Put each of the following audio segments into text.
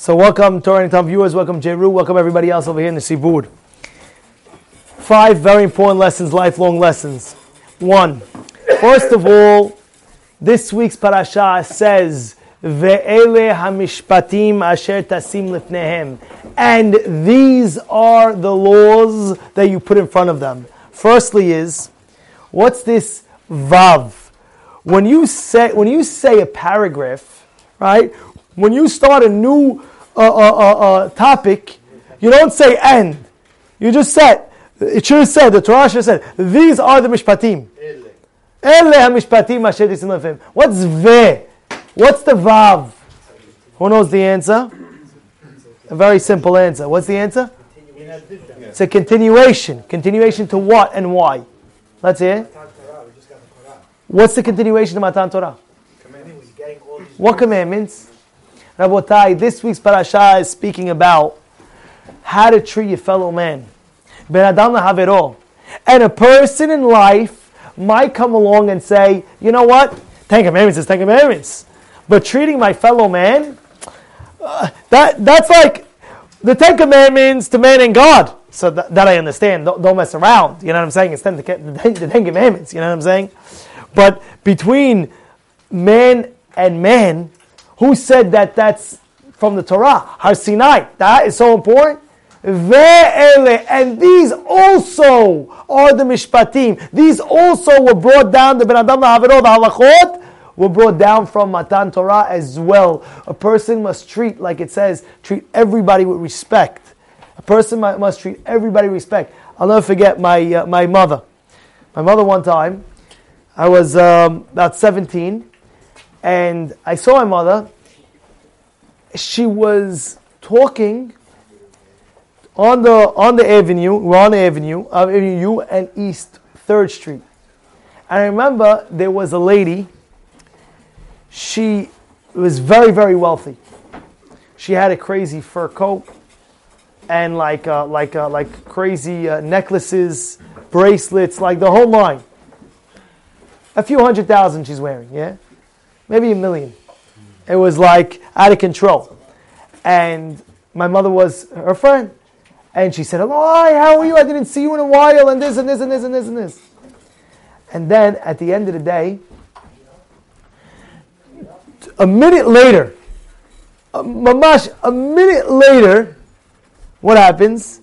So welcome Torah Anytime viewers, welcome Jeru, welcome everybody else over here in the Sibud. Five very important lessons, lifelong lessons. One, first of all, this week's parasha says, Ve'ele hamishpatim asher tasim lifnehem. And these are the laws that you put in front of them. Firstly is, what's this vav? When you say, when you say a paragraph, right? When you start a new uh, uh, topic, you don't say end. You just said, it should have said, the Torah should have said, these are the mishpatim. Ele hamishpatim asher tisim lefim. What's ve? What's the vav? Who knows the answer? A very simple answer. What's the answer? It's a continuation. Continuation to what and why? Let's hear. What's the continuation of Matan Torah? What commandments? Rabotai, this week's parasha is speaking about how to treat your fellow man. Ben Adam Havero. And a person in life might come along and say, you know what? Ten Commandments is Ten Commandments. But treating my fellow man, uh, that, that's like the Ten Commandments to man and God. So that, that I understand. Don't, don't, mess around. You know what I'm saying? It's ten, the, the Ten Commandments. You know what I'm saying? But between man and man, who said that that's from the Torah? Har Sinai. That is so important. Ve'ele, and these also are the mishpatim. These also were brought down, the Ben Adam Ha'averot, the halachot, were brought down from Matan Torah as well. A person must treat, like it says, treat everybody with respect. A person must treat everybody with respect. I'll never forget my, uh, my mother. My mother one time, I was um, about 17, and I saw my mother. She was talking on the on the avenue. We're on the avenue, Avenue U and East Third Street. And I remember there was a lady. She was very very wealthy. She had a crazy fur coat and like uh, like uh, like crazy uh, necklaces, bracelets, like the whole line. A few hundred thousand she's wearing, yeah maybe a million. It was like out of control. And my mother was her friend. And she said, Hi, how are you? I didn't see you in a while, and this and this and this and this and this. And then at the end of the day, a minute later, uh, mamash, a minute later, what happens?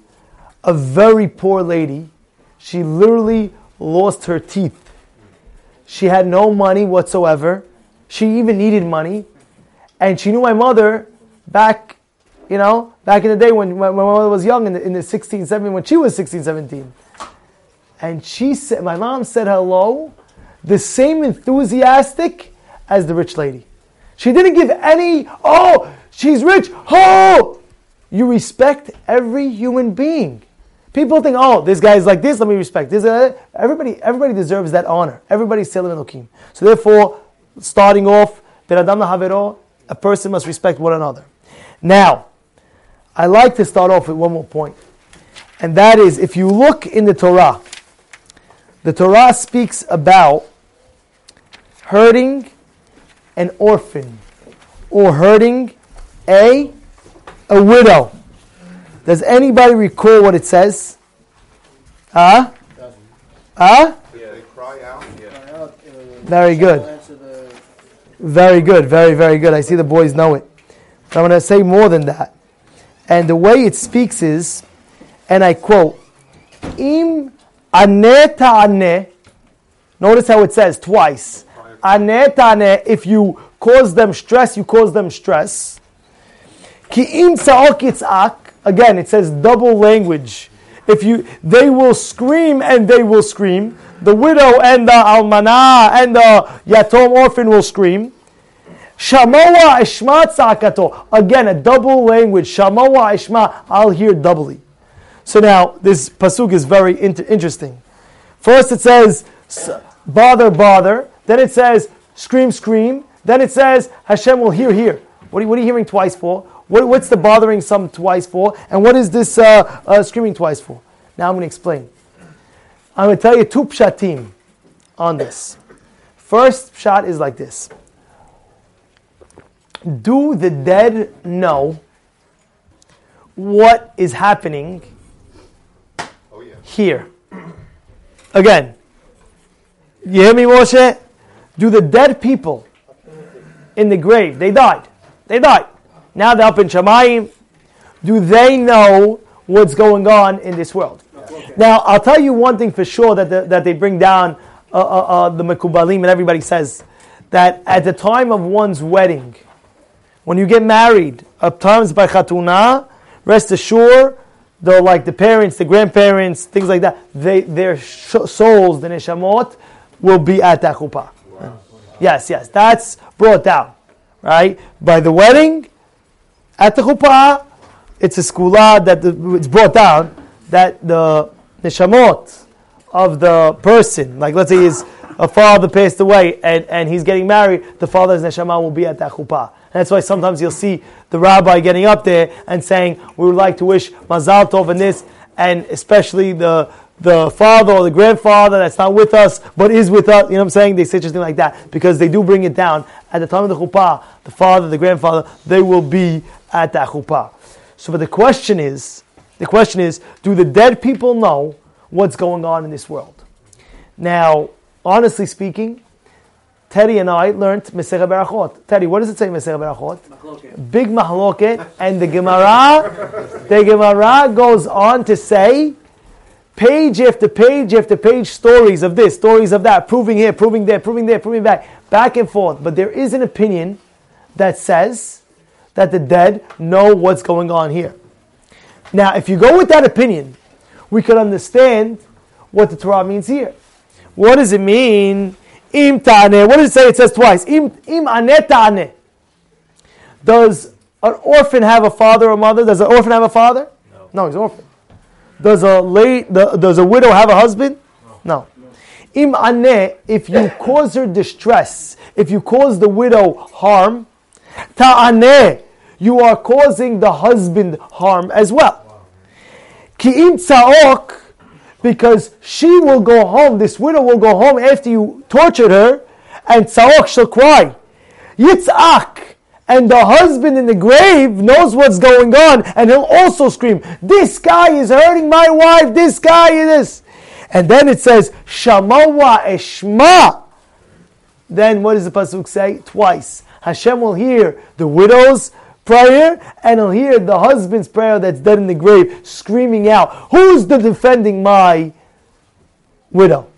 A very poor lady, she literally lost her teeth. She had no money whatsoever. She even needed money. And she knew my mother back, you know, back in the day when, my mother was young, in the, in the 16, 17, when she was 16, 17. And she said, my mom said hello, the same enthusiastic as the rich lady. She didn't give any, oh, she's rich, oh! You respect every human being. People think, oh, this guy's like this, let me respect this. Everybody, everybody deserves that honor. Everybody's Selim Elohim. So therefore, starting off, Ben Adam Havero, a person must respect one another. Now, I like to start off with one more point, and that is if you look in the Torah, the Torah speaks about hurting an orphan or hurting a a widow. Does anybody recall what it says? Huh? Huh? Yeah, they cry out. Yeah. Very good. Very good, very, very good. I see the boys know it. So I'm going to say more than that. And the way it speaks is, and I quote, Im ane ta'ane. Notice how it says twice. Ane ta'ane, if you cause them stress, you cause them stress. Ki im Again, it says double language. If you, they will scream and they will scream. The widow and the almana and the yatom orphan will scream. Shamoa ishma tzakato. Again, a double language. Shamoa ishma. I'll hear doubly. So now, this pasuk is very inter- interesting. First it says, bother, bother. Then it says, scream, scream. Then it says, Hashem will hear, hear. What are, what are you hearing twice for? What, what's the bothering some twice for? And what is this uh, uh, screaming twice for? Now I'm going to explain. I'm going to tell you two pshatim on this. First pshat is like this. Do the dead know what is happening Oh, yeah. here. Again, you hear me, Moshe? Do the dead people in the grave, they died. They died. Now they're up in Shemayim. Do they know what's going on in this world? Now, I'll tell you one thing for sure that, the, that they bring down uh, uh, uh, the Mekubalim and everybody says that at the time of one's wedding, when you get married, at times by Khatuna, rest assured, though like the parents, the grandparents, things like that, they, their sh- souls, the neshamot, will be at that chuppah. Yes, yes, that's brought down, right? By the wedding, at the chuppah, it's a skula that the, it's brought down that the neshamot of the person, like let's say his a father passed away and, and he's getting married, the father's neshama will be at that chuppah. And that's why sometimes you'll see the rabbi getting up there and saying, "We would like to wish Mazal Tov and this," and especially the the father or the grandfather that's not with us but is with us. You know what I'm saying? They say something like that because they do bring it down at the time of the chuppah. The father, the grandfather, they will be at that chuppah. So, but the question is, the question is, do the dead people know what's going on in this world? Now, honestly speaking, Teddy and I learned Mesech Berachot. Teddy, what does it say Mesech Berachot? Big mahloket, and the Gemara, the Gemara goes on to say, page after page after page, stories of this, stories of that, proving here, proving there, proving there, proving back, back and forth. But there is an opinion that says that the dead know what's going on here. Now, if you go with that opinion, we could understand what the Torah means here. What does it mean? Im ta'aneh. What does it say? It says twice. Im, im aneh ta'aneh. Does an orphan have a father or mother? Does an orphan have a father? No. No, he's an orphan. Does a late, does a widow have a husband? No. Im aneh, if you cause her distress, if you cause the widow harm, ta'aneh, you are causing the husband harm as well. Ki im tza'ok, because she will go home, this widow will go home after you tortured her, and tza'ok shall cry. Yitz'ak, and the husband in the grave knows what's going on, and he'll also scream, This guy is hurting my wife, this guy is this. And then it says, Shamawa Eshma. Then what does the Pasuk say? Twice. Hashem will hear the widow's prayer, and he'll hear the husband's prayer that's dead in the grave, screaming out, Who's the defending my widow?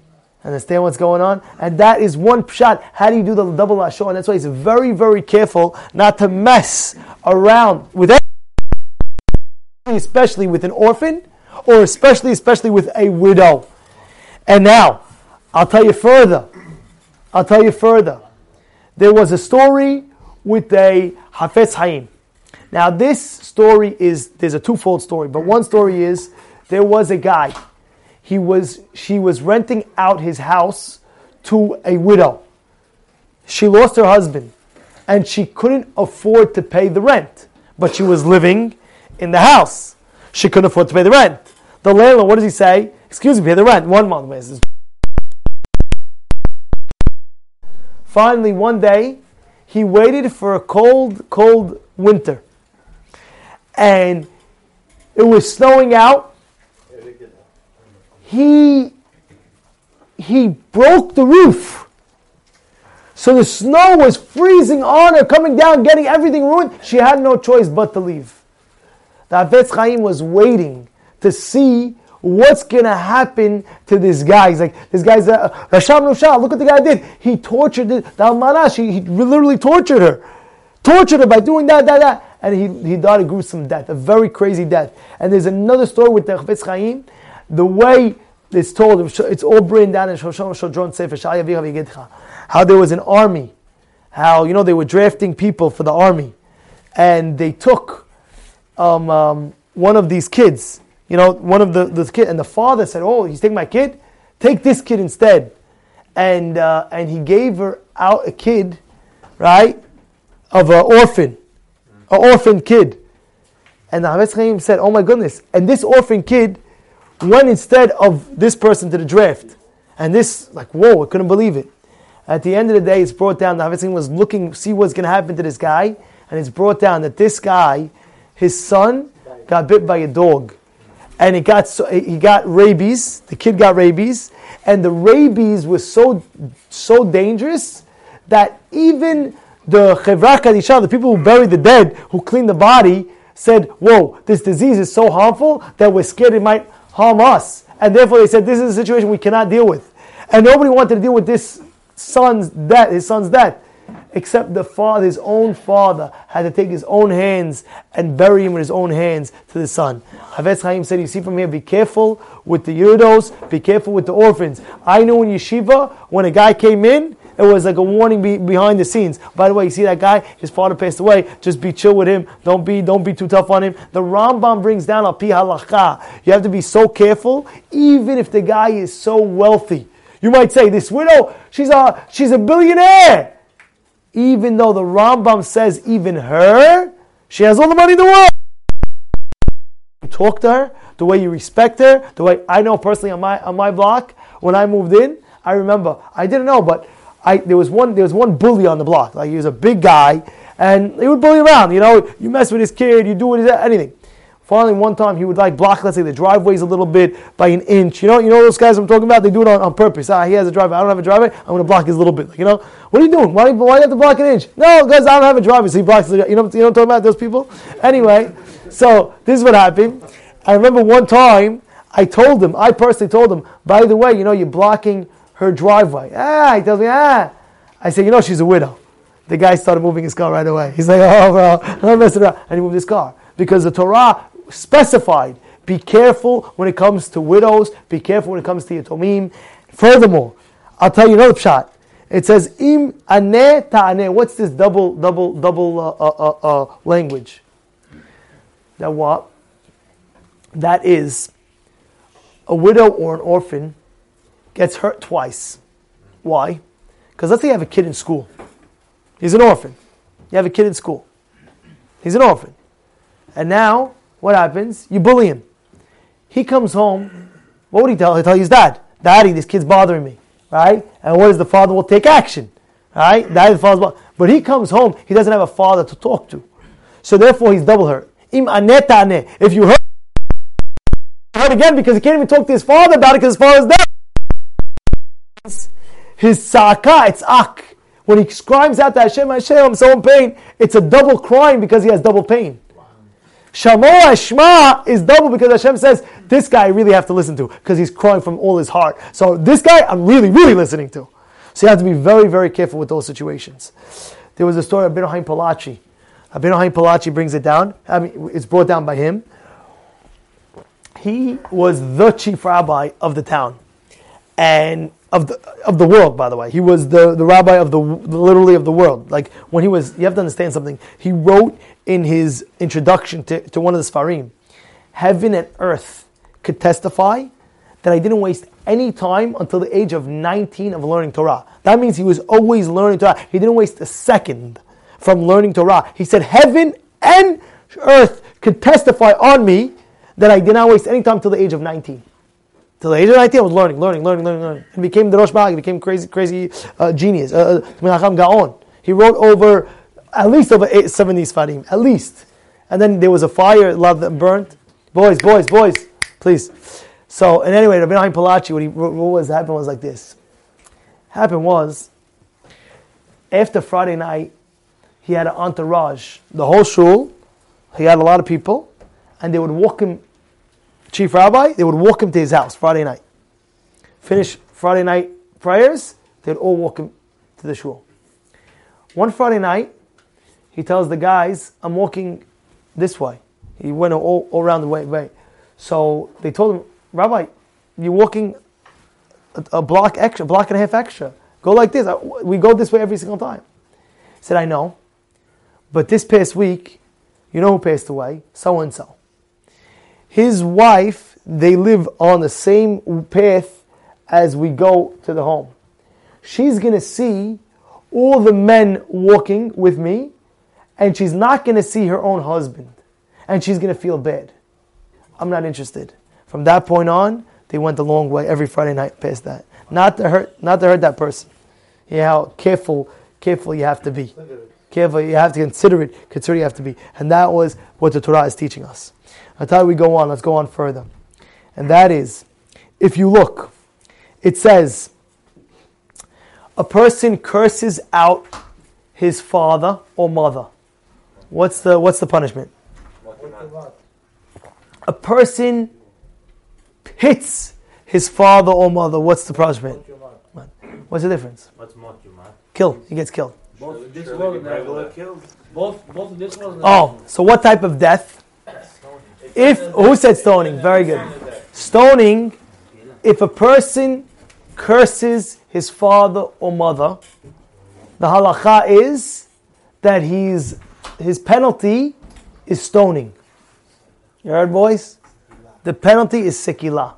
Understand what's going on? And that is one pshat. How do you do the double lashon? And that's why he's very, very careful not to mess around with anything, especially with an orphan, or especially, especially with a widow. And now, I'll tell you further. I'll tell you further. There was a story with a Hafetz Haim. Now, this story is, there's a twofold story, but one story is there was a guy. He was, she was renting out his house to a widow. She lost her husband and she couldn't afford to pay the rent, but she was living in the house. She couldn't afford to pay the rent. The landlord, what does he say? Excuse me, pay the rent. One month. Finally, one day, he waited for a cold, cold winter. And it was snowing out. He, he broke the roof. So the snow was freezing on her, coming down, getting everything ruined. She had no choice but to leave. The Hafetz Chaim was waiting to see what's going to happen to this guy. He's like, this guy's uh, Rasham look what the guy did. He tortured the, the Almana, he, he literally tortured her. Tortured her by doing that, that, that. And he, he died a gruesome death, a very crazy death. And there's another story with the Hafetz Chaim. The way it's told, it's all written down in Shoshon Shodron Sefer, how there was an army, how, you know, they were drafting people for the army. And they took um, um, one of these kids, you know, one of the, the kid, and the father said, "Oh, he's taking my kid. Take this kid instead." And uh, and he gave her out a kid, right, of an orphan, an orphan kid. And the Hafetz Chaim said, "Oh my goodness!" And this orphan kid went instead of this person to the draft. And this, like, whoa, I couldn't believe it. At the end of the day, it's brought down. The Hafetz Chaim was looking, see what's going to happen to this guy, and it's brought down that this guy, his son got bit by a dog, and he got so, he got rabies. The kid got rabies, and the rabies was so so dangerous that even the chevra kadisha, the people who bury the dead, who clean the body, said, "Whoa, this disease is so harmful that we're scared it might harm us," and therefore they said, "This is a situation we cannot deal with," and nobody wanted to deal with this son's death, his son's death except the father, his own father, had to take his own hands and bury him with his own hands to the son. Chafetz Chaim said, You see from here, be careful with the yurdos, be careful with the orphans. I know in yeshiva, when a guy came in, it was like a warning be, behind the scenes. By the way, you see that guy, his father passed away. Just be chill with him. Don't be, don't be too tough on him. The Rambam brings down a pi. You have to be so careful, even if the guy is so wealthy. You might say, this widow, she's a, she's a billionaire even though the Rambam says even her, she has all the money in the world. You talk to her, the way you respect her, the way I know personally on my on my block when I moved in, I remember I didn't know, but I there was one there was one bully on the block. Like he was a big guy, and he would bully around. You know, you mess with his kid, you do what anything. Finally, one time he would like block, let's say, the driveways a little bit by an inch. You know, you know those guys I'm talking about. They do it on, on purpose. Ah, he has a driveway. I don't have a driveway. I'm going to block his little bit. You know, what are you doing? Why, why do you have to block an inch? No, guys, I don't have a driveway. So he blocks. The, you know, you know, I'm talking about those people. Anyway, so this is what happened. I remember one time I told him. I personally told him. By the way, you know, you're blocking her driveway. Ah, he tells me. Ah, I say, you know, she's a widow. The guy started moving his car right away. He's like, oh, bro, I'm not messing around. And he moved his car because the Torah specified. Be careful when it comes to widows. Be careful when it comes to yatomim. Furthermore, I'll tell you another pshat. It says im ane ta'ane. What's this double double double uh, uh, uh, uh, language? That what? That is a widow or an orphan gets hurt twice. Why? Because let's say you have a kid in school. He's an orphan. You have a kid in school. He's an orphan. And now what happens? You bully him. He comes home. What would he tell? He'll tell his dad, Daddy, this kid's bothering me. Right? And what is the father will take action. Right? Daddy, the father's But he comes home, he doesn't have a father to talk to. So therefore he's double hurt. If you hurt, hurt again because he can't even talk to his father about it because his father's dead. His saka, it's ak. When he screams out to Hashem, Hashem, I'm so in pain, it's a double crying because he has double pain. Shamoa Shma is double because Hashem says, this guy I really have to listen to because he's crying from all his heart. So this guy I'm really, really listening to. So you have to be very, very careful with those situations. There was a story of Abinu Haim Palachi. Abinu Haim Palachi brings it down. I mean, it's brought down by him. He was the chief rabbi of the town. And of the of the world, by the way. He was the, the rabbi of the literally of the world. Like when he was, you have to understand something. He wrote in his introduction to, to one of the Sfarim, heaven and earth could testify that I didn't waste any time until the age of 19 of learning Torah. That means he was always learning Torah. He didn't waste a second from learning Torah. He said, Heaven and earth could testify on me that I did not waste any time until the age of 19. Till the age of 19, I was learning, learning, learning, learning, learning. And became the Rosh He became crazy, crazy uh, genius. Uh, uh Gaon. He wrote over at least over eight, 70 Sfarim, at least. And then there was a fire, a lot of them burnt. Boys, boys, boys, please. So, and anyway, Rabbi Haim Palachi, what, he, what was happened was like this. Happened was, after Friday night, he had an entourage. The whole shul, he had a lot of people, and they would walk him, chief rabbi, they would walk him to his house Friday night. Finish Friday night prayers, they'd all walk him to the shul. One Friday night, he tells the guys, I'm walking this way. He went all, all around the way, way. So they told him, Rabbi, you're walking a, a block extra, block and a half extra. Go like this. Uh, we go this way every single time. He said, I know. But this past week, you know who passed away? So and so. His wife, they live on the same path as we go to the home. She's going to see all the men walking with me, and she's not going to see her own husband, and she's going to feel bad. I'm not interested. From that point on, they went the long way every Friday night past that. Not to hurt, not to hurt that person. Yeah, how careful, careful you have to be. Careful, you have to consider it. Consider you have to be. And that was what the Torah is teaching us. That's how we go on. Let's go on further. And that is, if you look, it says, a person curses out his father or mother. What's the, what's the punishment? A person hits his father or mother. What's the punishment? What's the difference? What's mot yumat? Kill. He gets killed. Both this Surely world be and that regular world. killed. Both both this world Oh, so what type of death? If oh, who said stoning? Very good. Stoning. If a person curses his father or mother, the halacha is that he's his penalty is stoning. You heard, boys? The penalty is sikila.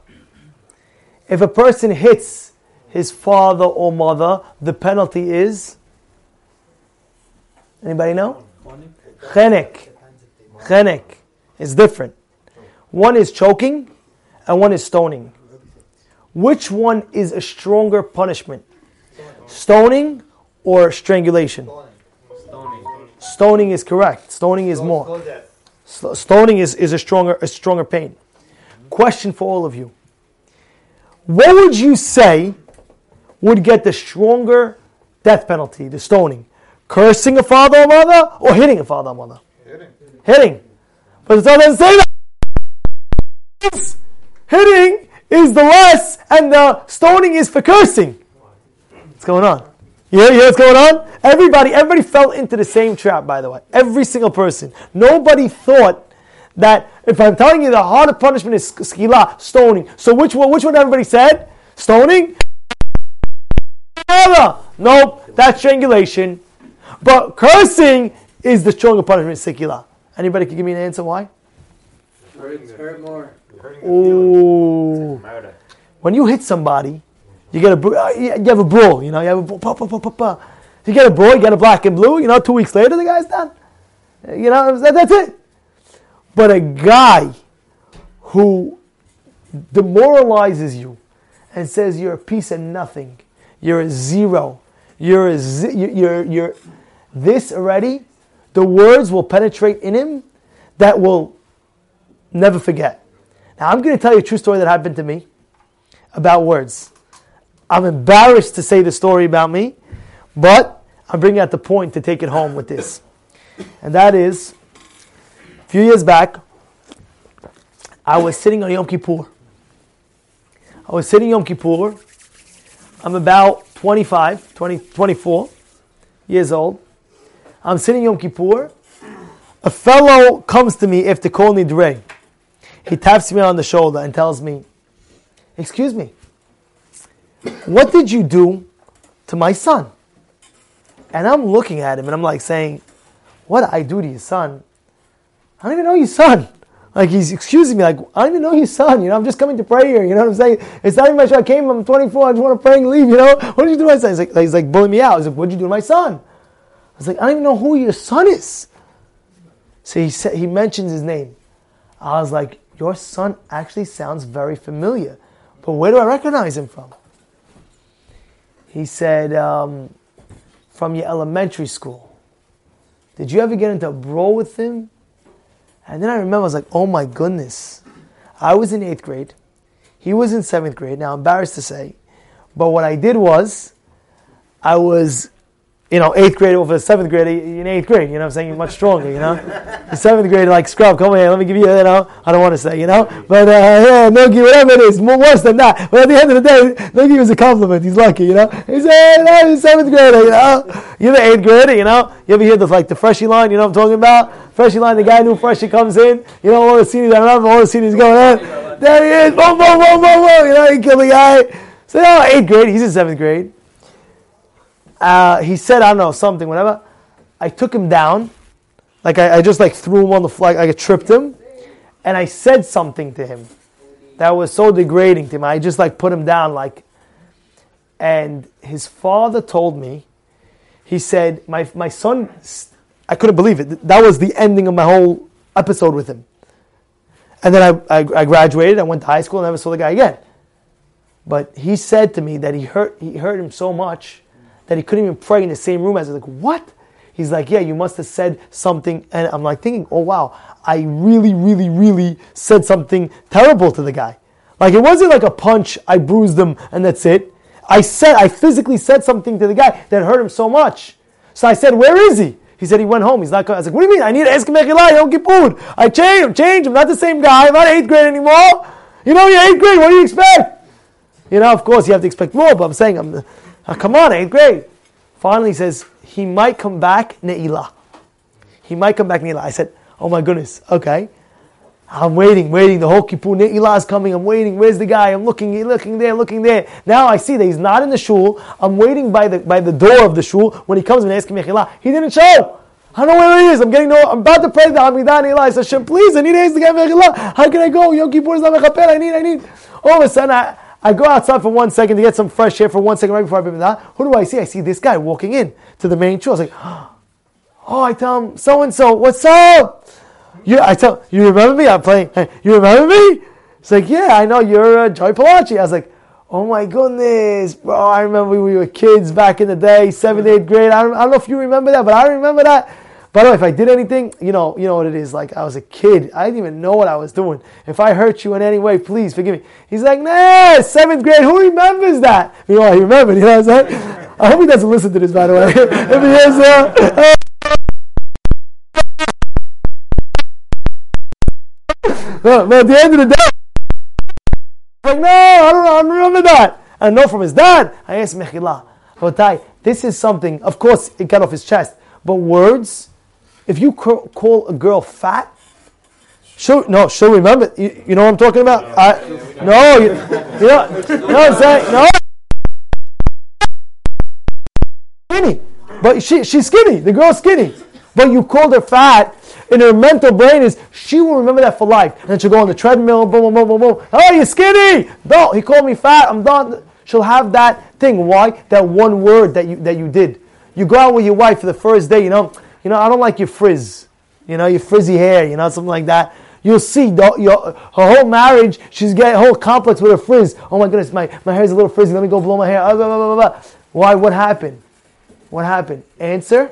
If a person hits his father or mother, the penalty is. Anybody know? Chenek. Chenek is different. One is choking and one is stoning. Which one is a stronger punishment? Stoning or strangulation? Stoning. Stoning is correct. Stoning is more. Stoning is, is a stronger a stronger pain. Question for all of you. What would you say would get the stronger death penalty, the stoning? Cursing a father or mother or hitting a father or mother? Hitting. hitting. But the Torah doesn't say that. Hitting is the less, and the stoning is for cursing. What's going on? You hear what's going on? Everybody, everybody fell into the same trap, by the way. Every single person. Nobody thought that if I'm telling you the harder punishment is skila, stoning. So which one, which one everybody said? Stoning? Nope, that's strangulation. But cursing is the stronger punishment, sikila. Anybody can give me an answer why? Hurts hurt more. Hurting. Ooh. When you hit somebody, you get a uh, you have a brawl. You know, you have a brawl. Pa, pa, pa, pa, pa. You get a brawl. You get a black and blue. You know, two weeks later, the guy's done. You know, that, that's it. But a guy who demoralizes you and says you're a piece of nothing, you're a zero, you're a zi- you're, you're, you're this already, the words will penetrate in him that will never forget. Now, I'm going to tell you a true story that happened to me about words. I'm embarrassed to say the story about me, but I'm bringing out the point to take it home with this. And that is, a few years back, I was sitting on Yom Kippur. I was sitting Yom Kippur. I'm about 25, 20, 24 years old. I'm sitting Yom Kippur. A fellow comes to me after Kol Nidrei. He taps me on the shoulder and tells me, Excuse me, what did you do to my son? And I'm looking at him and I'm like saying, What did I do to your son? I don't even know your son. Like he's excusing me, like, I don't even know your son, you know, I'm just coming to pray here, you know what I'm saying? It's not even my I came, I'm 24, I just want to pray and leave, you know? What did you do to my son? He's like, he's like bullying me out. He's like, what did you do to my son? I was like, I don't even know who your son is. So he said, he mentions his name. I was like, your son actually sounds very familiar, but where do I recognize him from? He said, um, from your elementary school. Did you ever get into a brawl with him? And then I remember, I was like, oh my goodness. I was in eighth grade. He was in seventh grade. Now, embarrassed to say. But what I did was, I was, you know, eighth grade over seventh grade in eighth grade. You know what I'm saying? You're much stronger, you know? The seventh grade, like, scrub, come here, let me give you, you know, I don't want to say, you know? But, uh, yeah, Nogi, whatever it is, more worse than that. But at the end of the day, Nogi was a compliment. He's lucky, you know? He said, hey, he's seventh grader, you know? You're the eighth grader, you know? You ever hear the, like, the freshie line, you know what I'm talking about? Freshie line, the guy new freshie comes in, you know, all the seniors, I remember all the seniors going in. There he is, boom, boom, boom, boom, boom, you know, he killed the guy. So, oh, eighth grade, he's in seventh grade. Uh, he said, I don't know, something, whatever. I took him down. Like, I, I just, like, threw him on the flag, like, I tripped him. And I said something to him that was so degrading to him. I just, like, put him down, like, and his father told me, he said, my, my son, I couldn't believe it. That was the ending of my whole episode with him. And then I, I, I graduated, I went to high school, and never saw the guy again. But he said to me that he hurt, he hurt him so much that he couldn't even pray in the same room as. Like, what? He's like, yeah, you must have said something. And I'm like thinking, oh wow, I really, really, really said something terrible to the guy. Like it wasn't like a punch, I bruised him and that's it. I said, I physically said something to the guy that hurt him so much. So I said, where is he? He said he went home. He's not coming. I was like, what do you mean? I need to ask him Yom Kippur. I changed him, changed him. Not the same guy. I'm not eighth grade anymore. You know, you're eighth grade. What do you expect? You know, of course, you have to expect more, but I'm saying, I'm, uh, come on, eighth grade. Finally, he says, he might come back Ne'ilah. He might come back Ne'ilah. I said, oh my goodness, okay. I'm waiting, waiting. The whole Kippur Ne'ilah is coming. I'm waiting. Where's the guy? I'm looking, looking there, looking there. Now I see that he's not in the shul. I'm waiting by the by the door of the shul. When he comes and asks me Mechilah, he didn't show. I don't know where he is. I'm getting no. I'm about to pray the Hamidah Ne'ilah. I said, Hashem, please, I need to ask the guy. How can I go? Yom Kippur is not mechaper. I need, I need. All of a sudden, I, I go outside for one second to get some fresh air for one second right before I that. Who do I see? I see this guy walking in to the main shul. I was like, oh, I tell him, so and so, what's up? You, I tell you remember me? I'm playing. Hey, you remember me? It's like, yeah, I know you're uh, Joy Palachi. I was like, oh my goodness, bro! I remember we were kids back in the day, seventh, eighth grade. I don't, I don't know if you remember that, but I remember that. By the way, if I did anything, you know, you know what it is. Like I was a kid, I didn't even know what I was doing. If I hurt you in any way, please forgive me. He's like, nah, seventh grade. Who remembers that? You know, I remembered. You know what I'm saying? I hope he doesn't listen to this, by the way. if he is, uh, no, but at the end of the day, like, no, I don't, I don't remember that. I know from his dad. I asked Mechila. But this is something, of course, it got off his chest. But words, if you call a girl fat, she'll, no, she'll remember. You, you know what I'm talking about? I, no, you, you know, you know what I'm saying? No. Skinny. But she, she's skinny. The girl's skinny. But you called her fat, and her mental brain is she will remember that for life. And then she'll go on the treadmill, boom, boom, boom, boom, boom. Oh, you're skinny. No, he called me fat. I'm done. She'll have that thing. Why? That one word that you that you did. You go out with your wife for the first day. You know, you know. I don't like your frizz. You know, your frizzy hair. You know, something like that. You'll see the, your, her whole marriage. She's getting whole complex with her frizz. Oh my goodness, my my hair's a little frizzy. Let me go blow my hair. Ah, blah, blah, blah, blah. Why? What happened? What happened? Answer.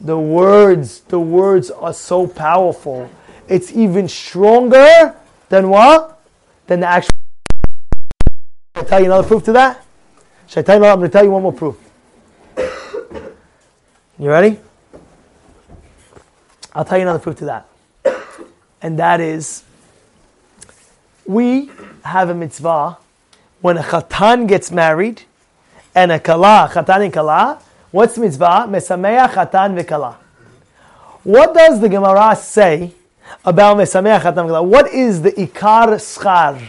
The words, the words are so powerful. It's even stronger than what? Than the actual. I'll tell you another proof to that. Should I tell you? I'm going to tell you one more proof. You ready? I'll tell you another proof to that. And that is, we have a mitzvah when a chatan gets married and a kala, chatan and kala, What's the mitzvah? Mesameach chatan v'kala. What does the Gemara say about mesameach chatan v'kala? What is the ikar schar?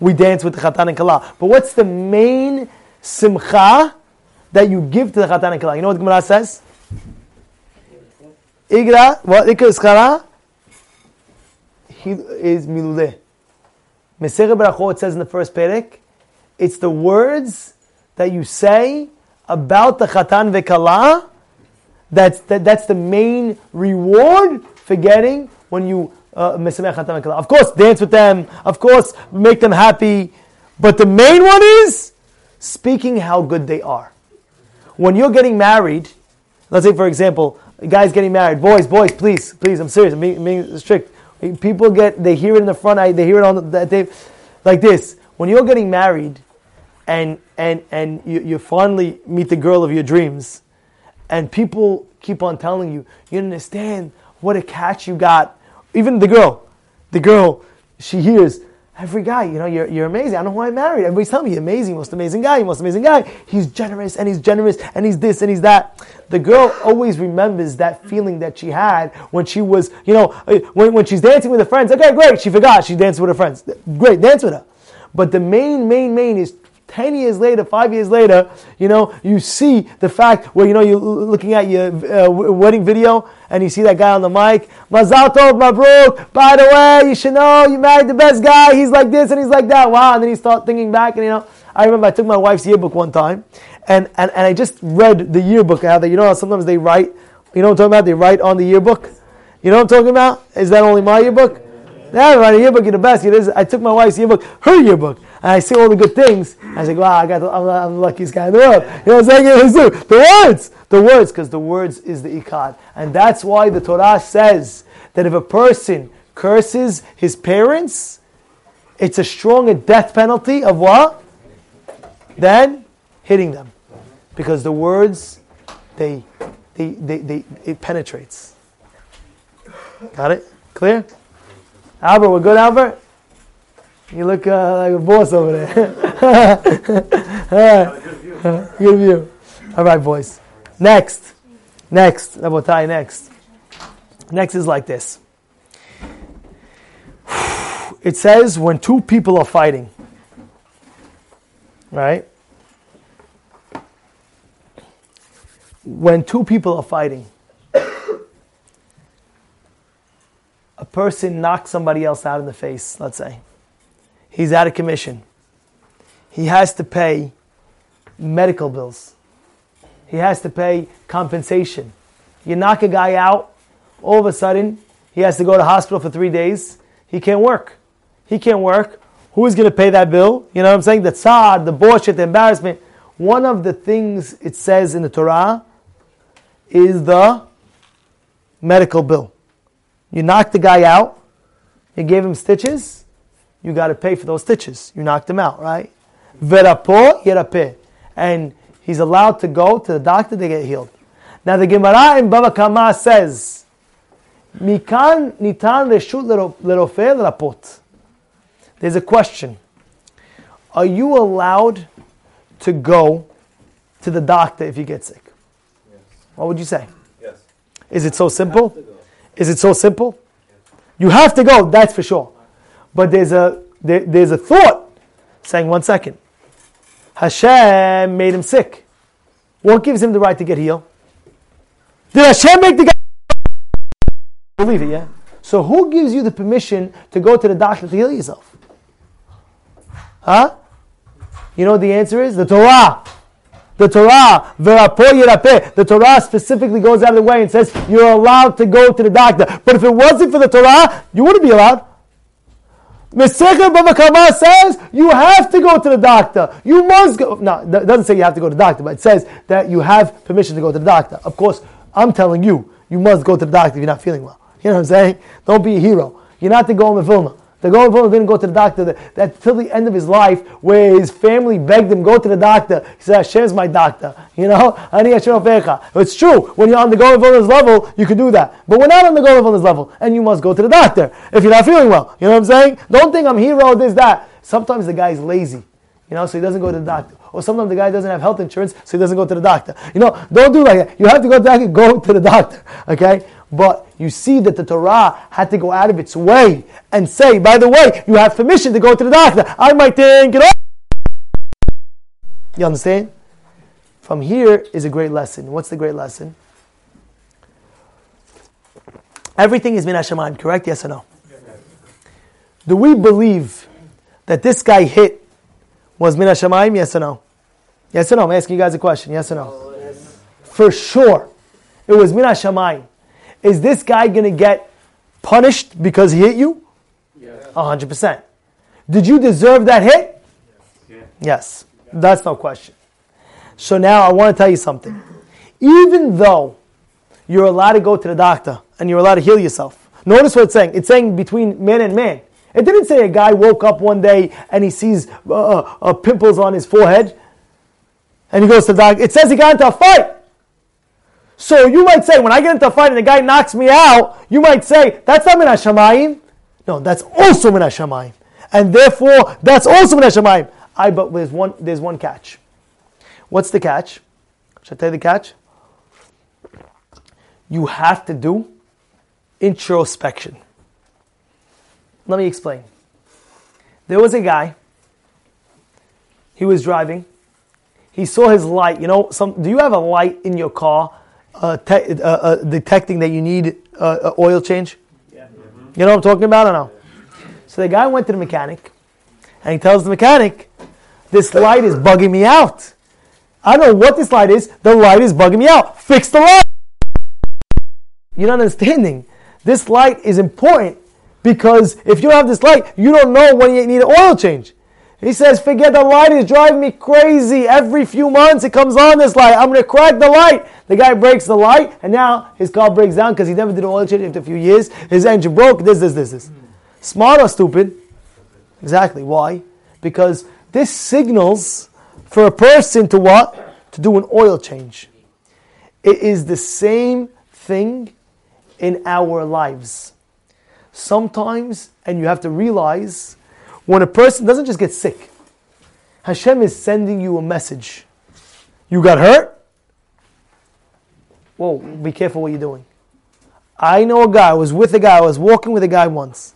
We dance with the chatan and kala. But what's the main simcha that you give to the chatan and kala? You know what the Gemara says? Igra, what schara? He is miluleh. Mesechet Berachot says in the first perek, it's the words that you say about the Chatan Vekala, that's, that, that's the main reward for getting when you uh, Chatan Vekala. Of course, dance with them. Of course, make them happy. But the main one is speaking how good they are. When you're getting married, let's say for example, a guy's getting married. Boys, boys, please, please, I'm serious. I'm being, being strict. People get, they hear it in the front, I, they hear it on the, they, like this. When you're getting married, and and and you, you finally meet the girl of your dreams, and people keep on telling you, you understand what a catch you got. Even the girl, the girl, she hears every guy, you know, you're, you're amazing. I don't know who I married. Everybody's telling me, you're amazing, most amazing guy, most amazing guy. He's generous and he's generous and he's this and he's that. The girl always remembers that feeling that she had when she was, you know, uh, when, when she's dancing with her friends. Okay, great. She forgot she danced with her friends. Great, dance with her. But the main, main, main is 10 years later, five years later, you know, you see the fact where, you know, you're looking at your uh, wedding video and you see that guy on the mic, Mazal Tov, Mabruk, by the way, you should know you married the best guy, he's like this and he's like that, wow, and then you start thinking back and, you know, I remember I took my wife's yearbook one time and, and, and I just read the yearbook, how they, you know, sometimes they write, you know what I'm talking about, they write on the yearbook, you know what I'm talking about? Is that only my yearbook? Now a yearbook, you're the. You're. I took my wife's yearbook, her yearbook, and I see all the good things. I say, wow, I got the, I'm, I'm the luckiest guy in the world. You know what I'm saying? The words, the words, because the words is the ikar. And that's why the Torah says that if a person curses his parents, it's a stronger death penalty of what? Than hitting them. Because the words, they, they, they, they it penetrates. Got it? Clear? Albert, we're good, Albert? You look uh, like a boss over there. All right. Good view. All right, boys. Next. Next. Rabotai, next. Next is like this. It says when two people are fighting, right? When two people are fighting, a person knocks somebody else out in the face, let's say. He's out of commission. He has to pay medical bills. He has to pay compensation. You knock a guy out, all of a sudden, he has to go to hospital for three days. He can't work. He can't work. Who is going to pay that bill? You know what I'm saying? The tza'ar, the boshet, the embarrassment. One of the things it says in the Torah is the medical bill. You knocked the guy out, you gave him stitches, you got to pay for those stitches. You knocked him out, right? Verapo yerapeh. And he's allowed to go to the doctor to get healed. Now the Gemara in Baba Kama says, Mikan nitan reshut lerofe lerapot. There's a question. Are you allowed to go to the doctor if you get sick? Yes. What would you say? Yes. Is it so simple? Is it so simple? You have to go, that's for sure. But there's a there, there's a thought saying, one second. Hashem made him sick. What gives him the right to get healed? Did Hashem make the guy? Believe it, yeah? So who gives you the permission to go to the doctor to heal yourself? Huh? You know what the answer is? The Torah. The Torah, the Torah specifically goes out of the way and says you're allowed to go to the doctor. But if it wasn't for the Torah, you wouldn't be allowed. Mesechah Baba Kama says you have to go to the doctor. You must go. No, it doesn't say you have to go to the doctor, but it says that you have permission to go to the doctor. Of course, I'm telling you, you must go to the doctor if you're not feeling well. You know what I'm saying? Don't be a hero. You're not the Gaon Vilna. The Gaon Vilna didn't go to the doctor that, till the end of his life, where his family begged him go to the doctor. He said, "Hashem's my doctor." You know, It's true. When you're on the Gaon Vilna's level, you can do that. But we're not on the Gaon Vilna's level, and you must go to the doctor if you're not feeling well. You know what I'm saying? Don't think I'm hero. This that. Sometimes the guy's lazy. You know, so he doesn't go to the doctor. Or sometimes the guy doesn't have health insurance, so he doesn't go to the doctor. You know, don't do like that. You have to go to the doctor, go to the doctor. Okay? But you see that the Torah had to go out of its way and say, by the way, you have permission to go to the doctor. I might think it all. You understand? From here is a great lesson. What's the great lesson? Everything is min Hashemayim, correct? Yes or no? Do we believe that this guy hit was min Hashemayim? Yes or no? Yes or no? I'm asking you guys a question. Yes or no? For sure. It was min Hashemayim. Is this guy going to get punished because he hit you? Yes. 100%. Did you deserve that hit? Yes. Yes. That's no question. So now I want to tell you something. Even though you're allowed to go to the doctor and you're allowed to heal yourself, notice what it's saying. It's saying between man and man. It didn't say a guy woke up one day and he sees uh, uh, uh pimples on his forehead and he goes to the doctor. It says he got into a fight. So you might say, when I get into a fight and the guy knocks me out, you might say, that's not min. No, that's also min. And therefore, that's also min. I, but there's one, there's one catch. What's the catch? Should I tell you the catch? You have to do introspection. Let me explain. There was a guy, he was driving, he saw his light. You know, some, do you have a light in your car uh, te- uh, uh, detecting that you need uh, oil change? Yeah. You know what I'm talking about or no? So the guy went to the mechanic and he tells the mechanic, This light is bugging me out. I don't know what this light is. The light is bugging me out. Fix the light. You're not understanding. This light is important Because if you have this light, you don't know when you need an oil change. He says, forget the light it's driving me crazy. Every few months it comes on this light. I'm going to crack the light. The guy breaks the light, and now his car breaks down because he never did an oil change after a few years. His engine broke. This, this, this, this. Smart or stupid? Exactly. Why? Because this signals for a person to what? To do an oil change. It is the same thing in our lives. Sometimes, and you have to realize, when a person doesn't just get sick, Hashem is sending you a message. You got hurt? Whoa, be careful what you're doing. I know a guy, I was with a guy, I was walking with a guy once.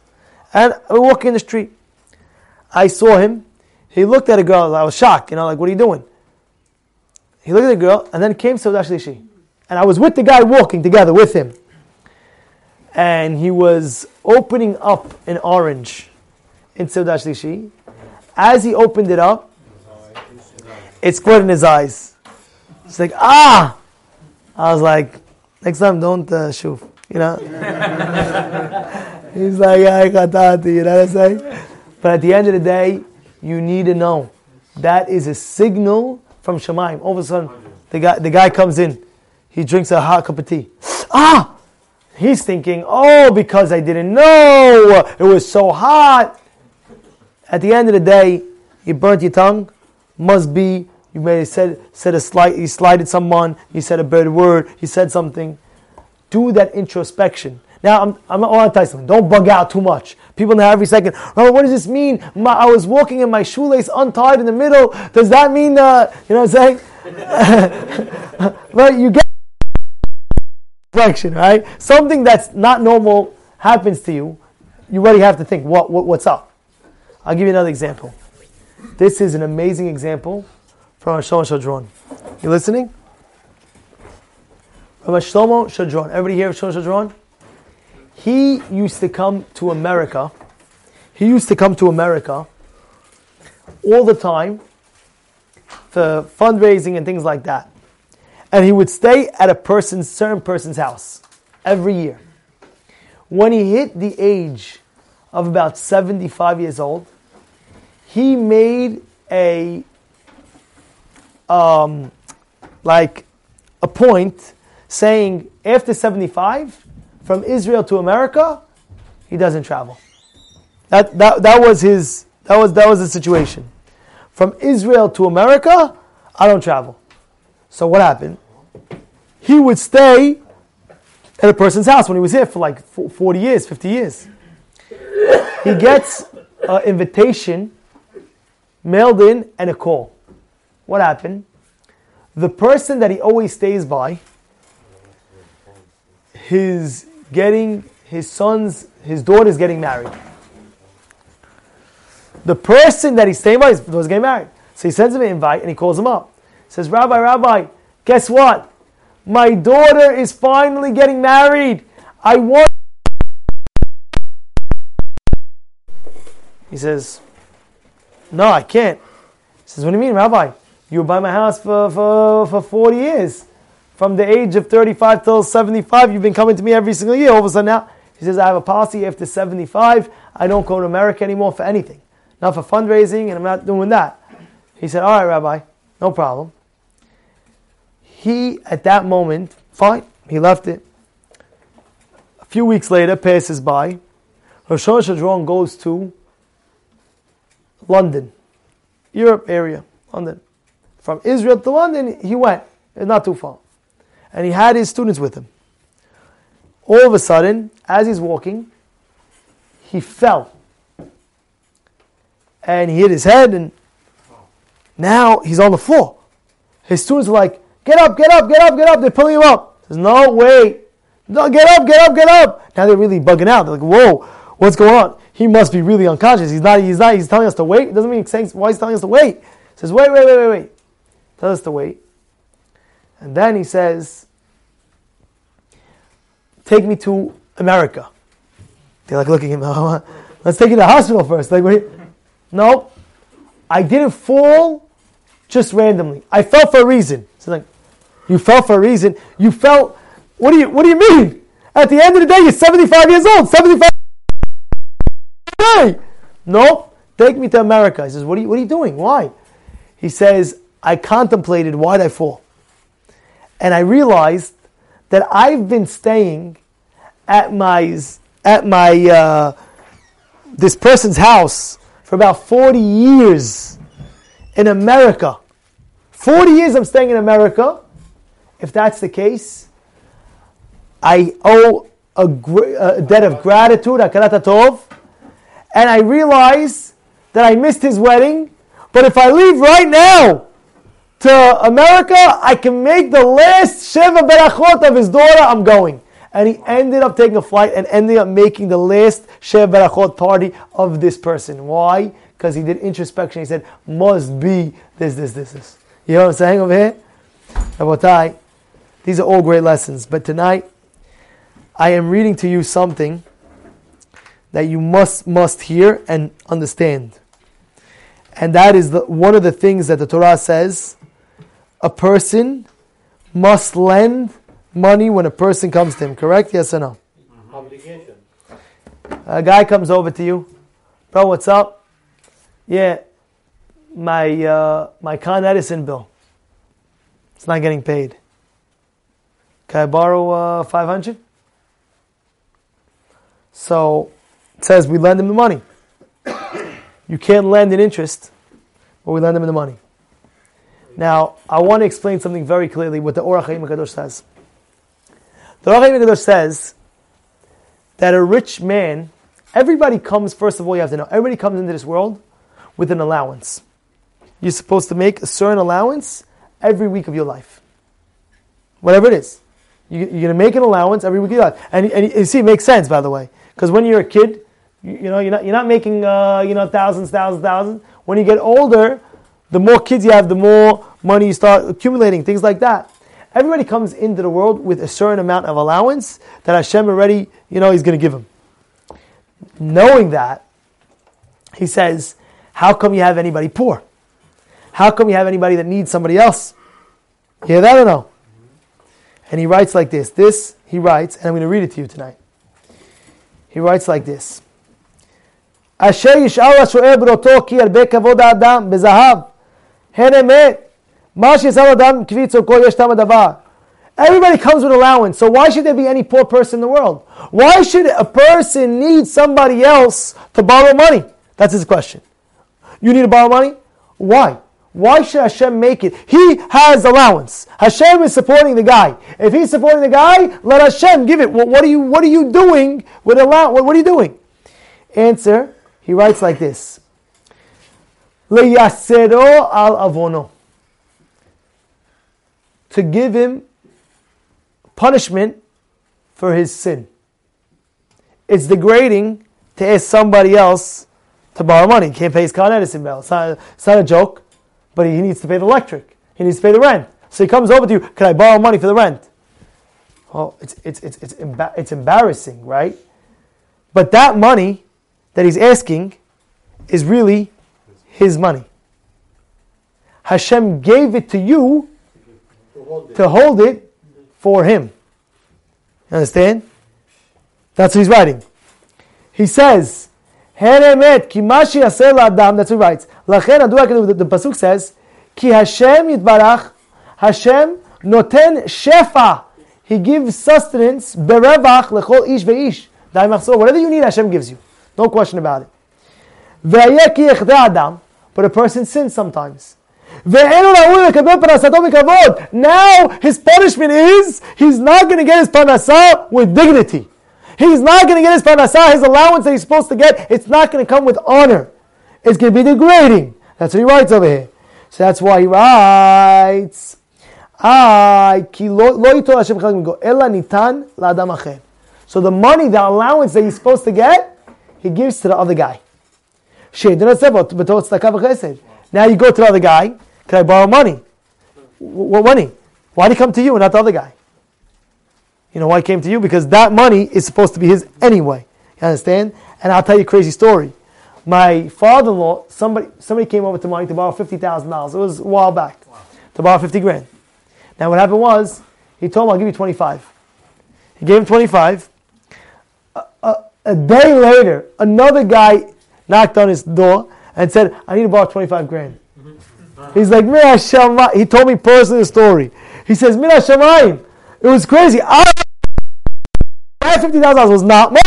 And we were walking in the street. I saw him. He looked at a girl. I was shocked, you know, like, what are you doing? He looked at the girl and then came Seudah Shlishi. And I was with the guy walking together with him. And he was opening up an orange in Seudah Shlishi. As he opened it up, it squirted in his eyes. It's like, ah! I was like, next time don't uh, shoof, you know? He's like, I got that, you know what I'm saying? But at the end of the day, you need to know that is a signal from Shamayim. All of a sudden, the guy, the guy comes in, he drinks a hot cup of tea. Ah! He's thinking, oh, because I didn't know, it was so hot. At the end of the day, you burnt your tongue, must be you may have said, said a slight, you slighted someone, you said a bad word, you said something. Do that introspection. Now, I'm, I'm want to tell something. Don't bug out too much. People now every second, oh, what does this mean? My, I was walking in my shoelace untied in the middle. Does that mean, uh, you know what I'm saying? but you get reflection, right? Something that's not normal happens to you. You already have to think, what, what what's up? I'll give you another example. This is an amazing example from Shlomo Schwadron. You listening? From Shlomo Schwadron. Everybody here Shlomo Schwadron? He used to come to America. He used to come to America all the time for fundraising and things like that. And he would stay at a person's, certain person's house every year. When he hit the age of about 75 years old, he made a um, like a point saying after 75 from Israel to America he doesn't travel. That, that, that was his that was that was the situation. From Israel to America I don't travel so what happened he would stay at a person's house when he was here for like 40 years 50 years he gets an invitation mailed in and a call what happened? The person that he always stays by, his getting his son's his daughter's getting married. The person that he's staying by was getting married. So he sends him an invite and he calls him up. Says, Rabbi, Rabbi, guess what? My daughter is finally getting married. I want. He says, No, I can't. He says, What do you mean, Rabbi? You were by my house for, for, for 40 years. From the age of 35 till 75, you've been coming to me every single year. All of a sudden now, he says, I have a policy after 75, I don't go to America anymore for anything. Not for fundraising, and I'm not doing that. He said, All right, Rabbi, no problem. He, at that moment, fine, he left it. A few weeks later, passes by. Rosh Hashanah goes to London, Europe area, London. From Israel to London, he went. Not too far. And he had his students with him. All of a sudden, as he's walking, he fell. And he hit his head, and now he's on the floor. His students are like, Get up, get up, get up, get up. They're pulling him up. He says, No, way. No, get up, get up, get up. Now they're really bugging out. They're like, Whoa, what's going on? He must be really unconscious. He's not, he's not, he's telling us to wait. It doesn't mean he's saying, why he's telling us to wait. He says, Wait, wait, wait, wait, wait. Tell us to wait. And then he says, Take me to America. They're like looking at him, let's take you to the hospital first. Like, wait. No, I didn't fall just randomly. I fell for a reason. So like, you fell for a reason. You fell. What do you What do you mean? At the end of the day, you're 75 years old. 75. way. Nope. Take me to America. He says, what are you, what are you doing? Why? He says, I contemplated why'd I fall? And I realized that I've been staying at my, at my, uh, this person's house for about 40 years in America. 40 years I'm staying in America. If that's the case, I owe a, a debt of gratitude, tov, and I realize that I missed his wedding. But if I leave right now to America, I can make the last Sheva Berachot of his daughter. I'm going. And he ended up taking a flight and ended up making the last Sheva Berachot party of this person. Why? Because he did introspection. He said, must be this, this, this, this. You know what I'm saying over here? Rabotai, these are all great lessons. But tonight, I am reading to you something that you must must hear and understand. And that is the, one of the things that the Torah says a person must lend money when a person comes to him. Correct? Yes or no? Obligation. A guy comes over to you, bro. What's up? Yeah, my uh, my Con Edison bill. It's not getting paid. Can I borrow uh, five hundred? So it says we lend him the money. you can't lend in interest, but we lend him the money. Now, I want to explain something very clearly what the Ohr HaChaim HaKadosh says. The Ohr HaChaim HaKadosh says that a rich man, everybody comes, first of all, you have to know, everybody comes into this world with an allowance. You're supposed to make a certain allowance every week of your life. Whatever it is. You, you're going to make an allowance every week. And, and you see, it makes sense, by the way. Because when you're a kid, you, you, know, you're not, you're not making, uh, you know, thousands, thousands, thousands. When you get older, the more kids you have, the more money you start accumulating, things like that. Everybody comes into the world with a certain amount of allowance that Hashem already, you know, He's going to give him. Knowing that, He says, How come you have anybody poor? How come you have anybody that needs somebody else? You hear that or no? And He writes like this. This, He writes, and I'm going to read it to you tonight. He writes like this. אשר ישאל השואל בראותו כי הרבה כבוד האדם בזהב, הן אמת, מה שישאל אדם כפי צורכו יש טעם הדבר. Everybody comes with allowance, so why should there be any poor person in the world? Why should a person need somebody else to borrow money? That's his question. You need to borrow money? Why? Why should Hashem make it? He has allowance. Hashem is supporting the guy. If he's supporting the guy, let Hashem give it. Well, what are you What are you doing with allow? What, what are you doing? Answer. He writes like this: Leyasero al avono. To give him punishment for his sin. It's degrading to ask somebody else to borrow money. Can't pay his Con Edison bill. It's not, it's not a joke, but he needs to pay the electric. He needs to pay the rent. So he comes over to you, can I borrow money for the rent? Well, it's, it's, it's, it's, emba- it's embarrassing, right? But that money that he's asking is really his money. Hashem gave it to you To hold it. to hold it for him. You understand? That's what he's writing. He says, "Hen emet ki ma That's what he writes. Lachen Adu the, the pasuk says, Ki Hashem Yitbarach, Hashem noten shefa. He gives sustenance berevach lechol ish veish. Whatever you need, Hashem gives you. No question about it. But a person sins sometimes. Now his punishment is he's not going to get his parnasah with dignity. He's not going to get his parnasah, his allowance that he's supposed to get. It's not going to come with honor. It's going to be degrading. That's what he writes over here. So that's why he writes. "Ay, ki lo lo yitol Hashem chalak migo, ela nitan la'adam acher." So the money, the allowance that he's supposed to get, he gives to the other guy. Now you go to the other guy. Can I borrow money? What money? Why did he come to you and not the other guy? You know why he came to you? Because that money is supposed to be his anyway. You understand? And I'll tell you a crazy story. My father-in-law, somebody, somebody came over to money to borrow fifty thousand dollars. It was a while back to borrow fifty grand. Now what happened was he told him, "I'll give you twenty-five." He gave him twenty-five. A, a, a day later, another guy knocked on his door and said, I need to borrow 25 grand. He's like, Mina Shamayim. He told me personally the story. He says, Mina Shamayim. It was crazy. I, my $50,000 was not mine.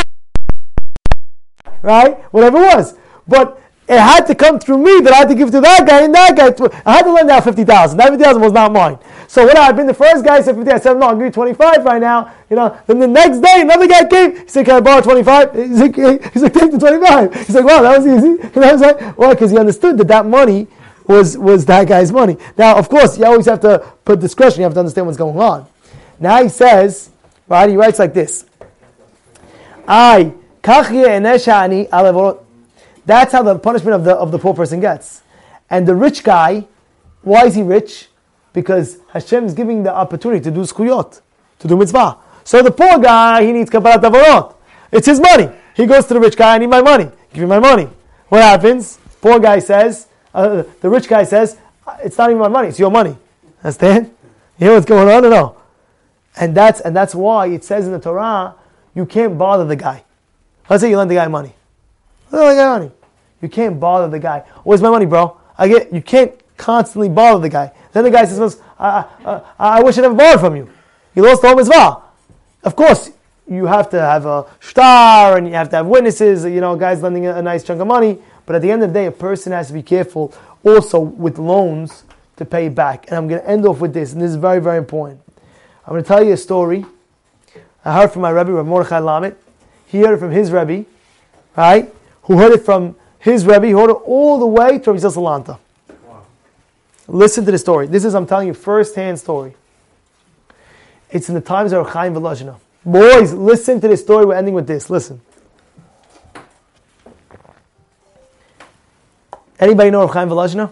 Right? Whatever it was. But it had to come through me that I had to give to that guy and that guy. I had to lend out 50000 That 50000 was not mine. So when I had happened? The first guy said 50. I said, no, I'll give you 25 right now. You know. Then the next day, another guy came. He said, can I borrow 25? He's like, he's like take the 25. He's like, wow, that was easy. You I'm? Well, because he understood that that money was, was that guy's money. Now, of course, you always have to put discretion. You have to understand what's going on. Now he says, right, he writes like this. I, that's how the punishment of the, of the poor person gets. And the rich guy, why is he rich? Because Hashem is giving the opportunity to do zechuyot, to do mitzvah. So the poor guy, he needs kabbalat avarot. It's his money. He goes to the rich guy, I need my money. Give me my money. What happens? Poor guy says, uh, the rich guy says, it's not even my money, it's your money. Understand? You know what's going on or no? And that's, and that's why it says in the Torah, you can't bother the guy. Let's say you lend the guy money. Lend the guy money. You can't bother the guy. Where's my money, bro? I get. You can't constantly bother the guy. Then the guy says, I, I, uh, I wish I never borrowed from you. He lost the whole mitzvah. Of course, you have to have a shtar and you have to have witnesses, you know, guys lending a, a nice chunk of money. But at the end of the day, a person has to be careful also with loans to pay back. And I'm going to end off with this, and this is very, very important. I'm going to tell you a story. I heard from my Rebbe, Rav Mordechai Lamed. He heard it from his Rebbe, right? Who heard it from his Rebbe, he heard it all the way to Rabbi Salanta. Listen to the story. This is, I'm telling you, first-hand story. It's in the times of Chaim Volozhiner. Boys, listen to this story. We're ending with this. Listen. Anybody know of Chaim Volozhiner?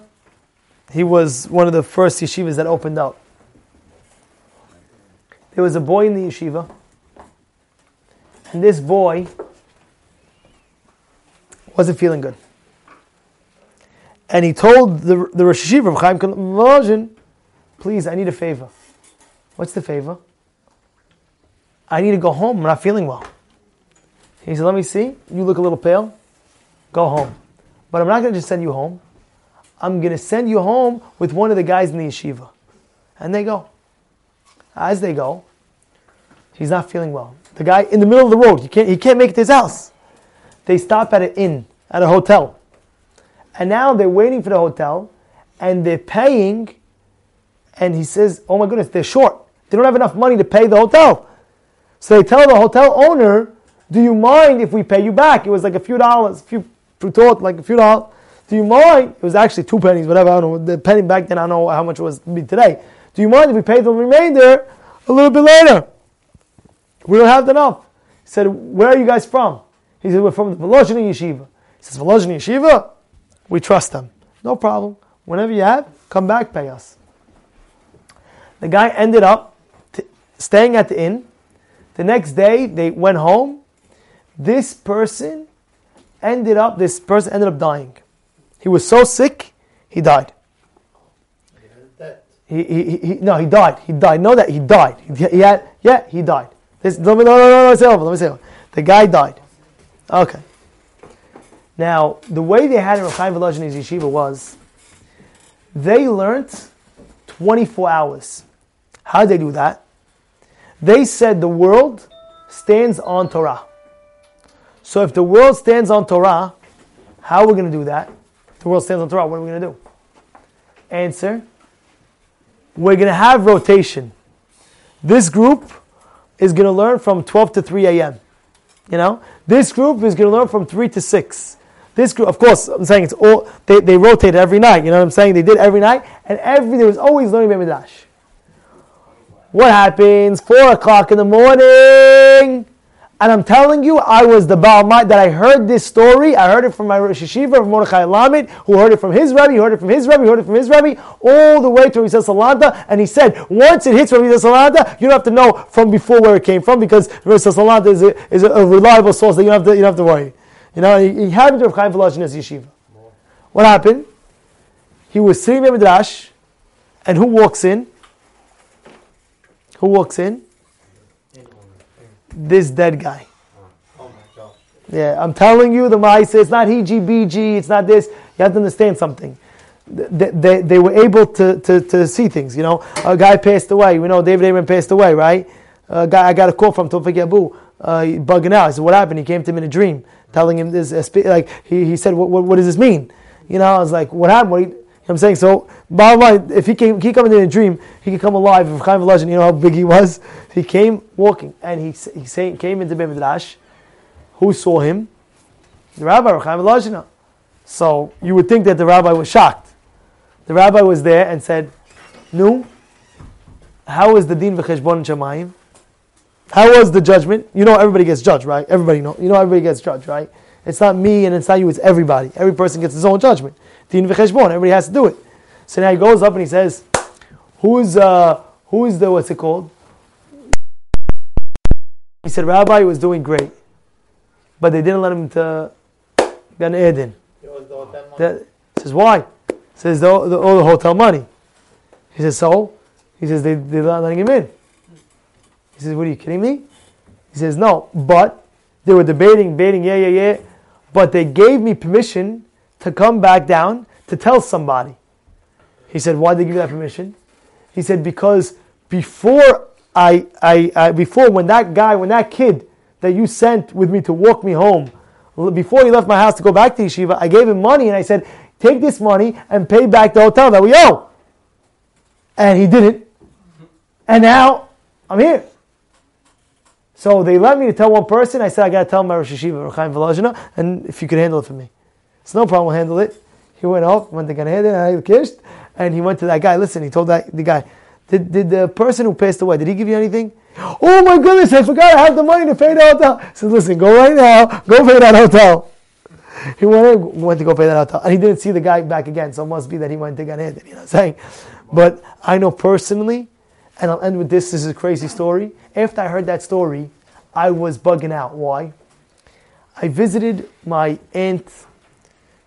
He was one of the first yeshivas that opened up. There was a boy in the yeshiva, and this boy wasn't feeling good and he told the, the Rosh Yeshiva of Chaim please, I need a favor. What's the favor? I need to go home. I'm not feeling well. He said, let me see. You look a little pale. Go home. But I'm not going to just send you home. I'm going to send you home with one of the guys in the yeshiva. And they go. As they go, he's not feeling well. The guy in the middle of the road, he can't, he can't make it to his house. They stop at an inn, at a hotel. And now they're waiting for the hotel and they're paying. And he says, Oh my goodness, they're short. They don't have enough money to pay the hotel. So they tell the hotel owner, Do you mind if we pay you back? It was like a few dollars, a few prutot, like a few dollars. Do you mind? It was actually two pennies, whatever. I don't know. The penny back then, I don't know how much it was today. Do you mind if we pay the remainder a little bit later? We don't have enough. He said, Where are you guys from? He said, We're from the Volozhin Yeshiva. He says, Volozhin Yeshiva? We trust them. No problem. Whenever you have, come back, pay us. The guy ended up t- staying at the inn. The next day, they went home. This person ended up, this person ended up dying. He was so sick, he died. He, he, he, no, he died. He died. Know that he died. He, he had, yeah, he died. This, no, no, no, no, no, say over. Let me say. The guy died. Okay. Now, the way they had in Chaim Volozhin's yeshiva was they learned 24 hours. How did they do that? They said the world stands on Torah. So if the world stands on Torah, how are we going to do that? The world stands on Torah, what are we going to do? Answer We're going to have rotation. This group is going to learn from 12 to 3 a.m. You know? This group is going to learn from 3 to 6. This group, of course, I'm saying it's all they, they rotated every night. You know what I'm saying? They did every night, and every there was always learning Beit Midrash. What happens? Four o'clock in the morning, and I'm telling you, I was the Baal that I heard this story. I heard it from my Rosh Yeshiva, from Mordechai Lamed, who heard it from his Rebbe, heard it from his Rebbe, heard it from his Rebbe, all the way to Rizal Salanta. And he said, once it hits Rizal Salanta, you don't have to know from before where it came from because Rizal Salanta is a, is a reliable source that you don't have to, you don't have to worry. You know, he, he happened to have Chaim Volozhin in his yeshiva. What happened? He was sitting in Midrash, and who walks in? Who walks in? This dead guy. Yeah, I'm telling you, the Maisa, it's not HGBG, it's not this. You have to understand something. They, they, they were able to, to, to see things, you know. A guy passed away. We know David Abraham passed away, right? A guy, I got a call from Tofik Yabu, uh, bugging out. I said, what happened? He came to him in a dream, telling him this, uh, like, he, he said, what, what, what does this mean? You know, I was like, what happened? What I'm saying? So, bottom line, if he came, he come in a dream, he could come alive. If Chaim Volozhin, you know how big he was? He came walking, and he, he say, came into Beit Midrash, who saw him? The rabbi, Chaim Volozhin. So you would think that the rabbi was shocked. The rabbi was there and said, "No, how is the din v'cheshbon shamayim? How was the judgment? You know, everybody gets judged, right? Everybody know. You know, everybody gets judged, right? It's not me and it's not you. It's everybody. Every person gets his own judgment. Din v'cheshbon. Everybody has to do it. So now he goes up and he says, "Who's uh, who's the what's it called?" He said, "Rabbi was doing great, but they didn't let him to Gan Eden." It was the hotel money. That, says, why? Says, the, the, all the hotel money. He says, so? He says, they, they're not letting him in. He says, what are you kidding me? He says, no, but they were debating, debating, yeah, yeah, yeah. But they gave me permission to come back down to tell somebody. He said, why did they give you that permission? He said, because before I, I, I before when that guy, when that kid that you sent with me to walk me home, before he left my house to go back to yeshiva, I gave him money and I said, take this money and pay back the hotel that we owe. And he didn't. And now I'm here. So they let me to tell one person. I said, I got to tell my Rosh Yeshiva, Chaim Volozhina, and if you could handle it for me. It's no problem, we'll handle it. He went off, went to Gan Eden, and I kissed, and he went to that guy. Listen, he told that the guy, did, did the person who passed away, did he give you anything? Oh my goodness, I forgot I have the money to pay the hotel. He said, listen, go right now, go pay that hotel. He went went to go pay that hotel. And he didn't see the guy back again, so it must be that he went to Gan Eden, you know what I'm saying? But I know personally, and I'll end with this, this is a crazy story. After I heard that story, I was bugging out. Why? I visited my aunt.